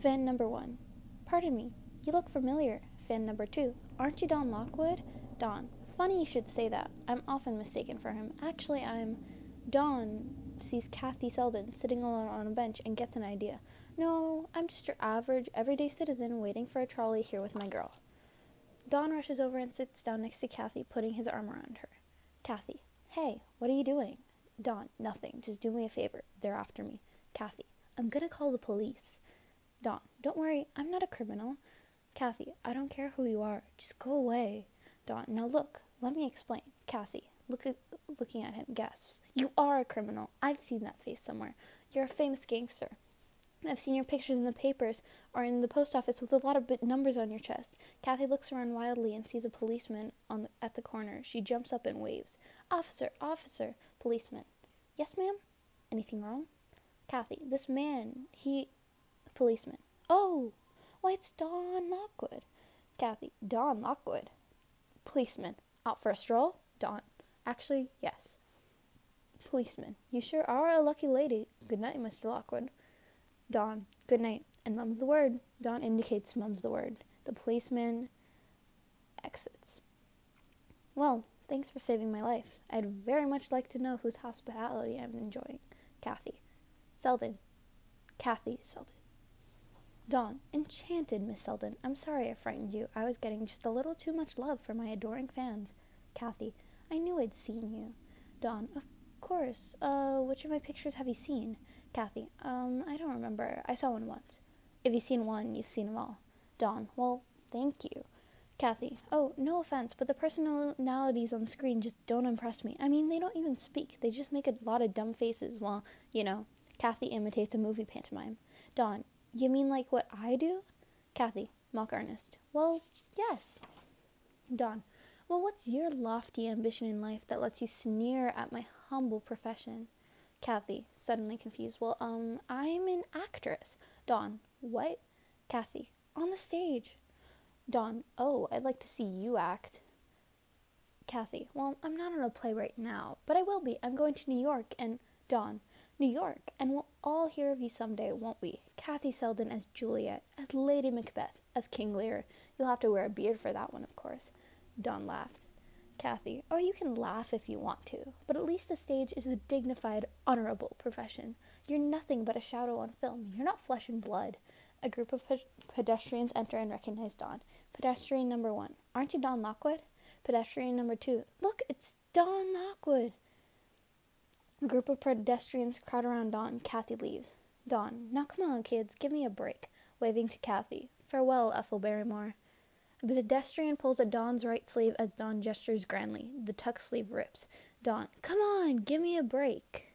Fan number one. Pardon me, you look familiar. Fan number two. Aren't you Don Lockwood? Don. Funny you should say that. I'm often mistaken for him. Actually, I'm. Don sees Kathy Selden sitting alone on a bench and gets an idea. No, I'm just your average, everyday citizen waiting for a trolley here with my girl. Don rushes over and sits down next to Kathy, putting his arm around her. Kathy. Hey, what are you doing? Don. Nothing. Just do me a favor. They're after me. Kathy. I'm gonna call the police. Don. Don't worry, I'm not a criminal. Kathy. I don't care who you are. Just go away. Don. Now look, let me explain. Kathy. Look at, looking at him, gasps. You are a criminal. I've seen that face somewhere. You're a famous gangster. I've seen your pictures in the papers or in the post office with a lot of numbers on your chest. Kathy looks around wildly and sees a policeman on the, at the corner. She jumps up and waves. Officer, officer, policeman. Yes, ma'am? Anything wrong? Kathy, this man, he. Policeman. Oh! Why, it's Don Lockwood. Kathy, Don Lockwood. Policeman. Out for a stroll? Don. Actually, yes. Policeman. You sure are a lucky lady. Good night, Mr. Lockwood. Don. Good night. And mum's the word. Don indicates mum's the word. The policeman exits. Well, thanks for saving my life. I'd very much like to know whose hospitality I'm enjoying. Kathy. Selden. Kathy Selden. Don. Enchanted, Miss Selden. I'm sorry I frightened you. I was getting just a little too much love for my adoring fans. Kathy. I knew I'd seen you. Don. Of course. Uh, which of my pictures have you seen? Kathy. Um, I don't remember. I saw one once. If you've seen one, you've seen them all. Don. Well, thank you. Kathy. Oh, no offense, but the personalities on screen just don't impress me. I mean, they don't even speak. They just make a lot of dumb faces while, you know, Kathy imitates a movie pantomime. Don. You mean like what I do? Kathy. Mock earnest. Well, yes. Don. Well, what's your lofty ambition in life that lets you sneer at my humble profession? Kathy, suddenly confused. Well, um, I'm an actress. Don, what? Kathy, on the stage. Don, oh, I'd like to see you act. Kathy, well, I'm not on a play right now, but I will be. I'm going to New York and Don, New York, and we'll all hear of you someday, won't we? Kathy Selden as Juliet, as Lady Macbeth, as King Lear. You'll have to wear a beard for that one, of course. Don laughs. Kathy, oh, you can laugh if you want to, but at least the stage is a dignified, honorable profession. You're nothing but a shadow on film. You're not flesh and blood. A group of pe- pedestrians enter and recognize Don. Pedestrian number one, aren't you Don Lockwood? Pedestrian number two, look, it's Don Lockwood. A group of pedestrians crowd around Don. Kathy leaves. Don, now come on, kids, give me a break. Waving to Kathy. Farewell, Ethel Barrymore. A pedestrian pulls at Don's right sleeve as Don gestures grandly. The tuck sleeve rips. Don, come on, give me a break.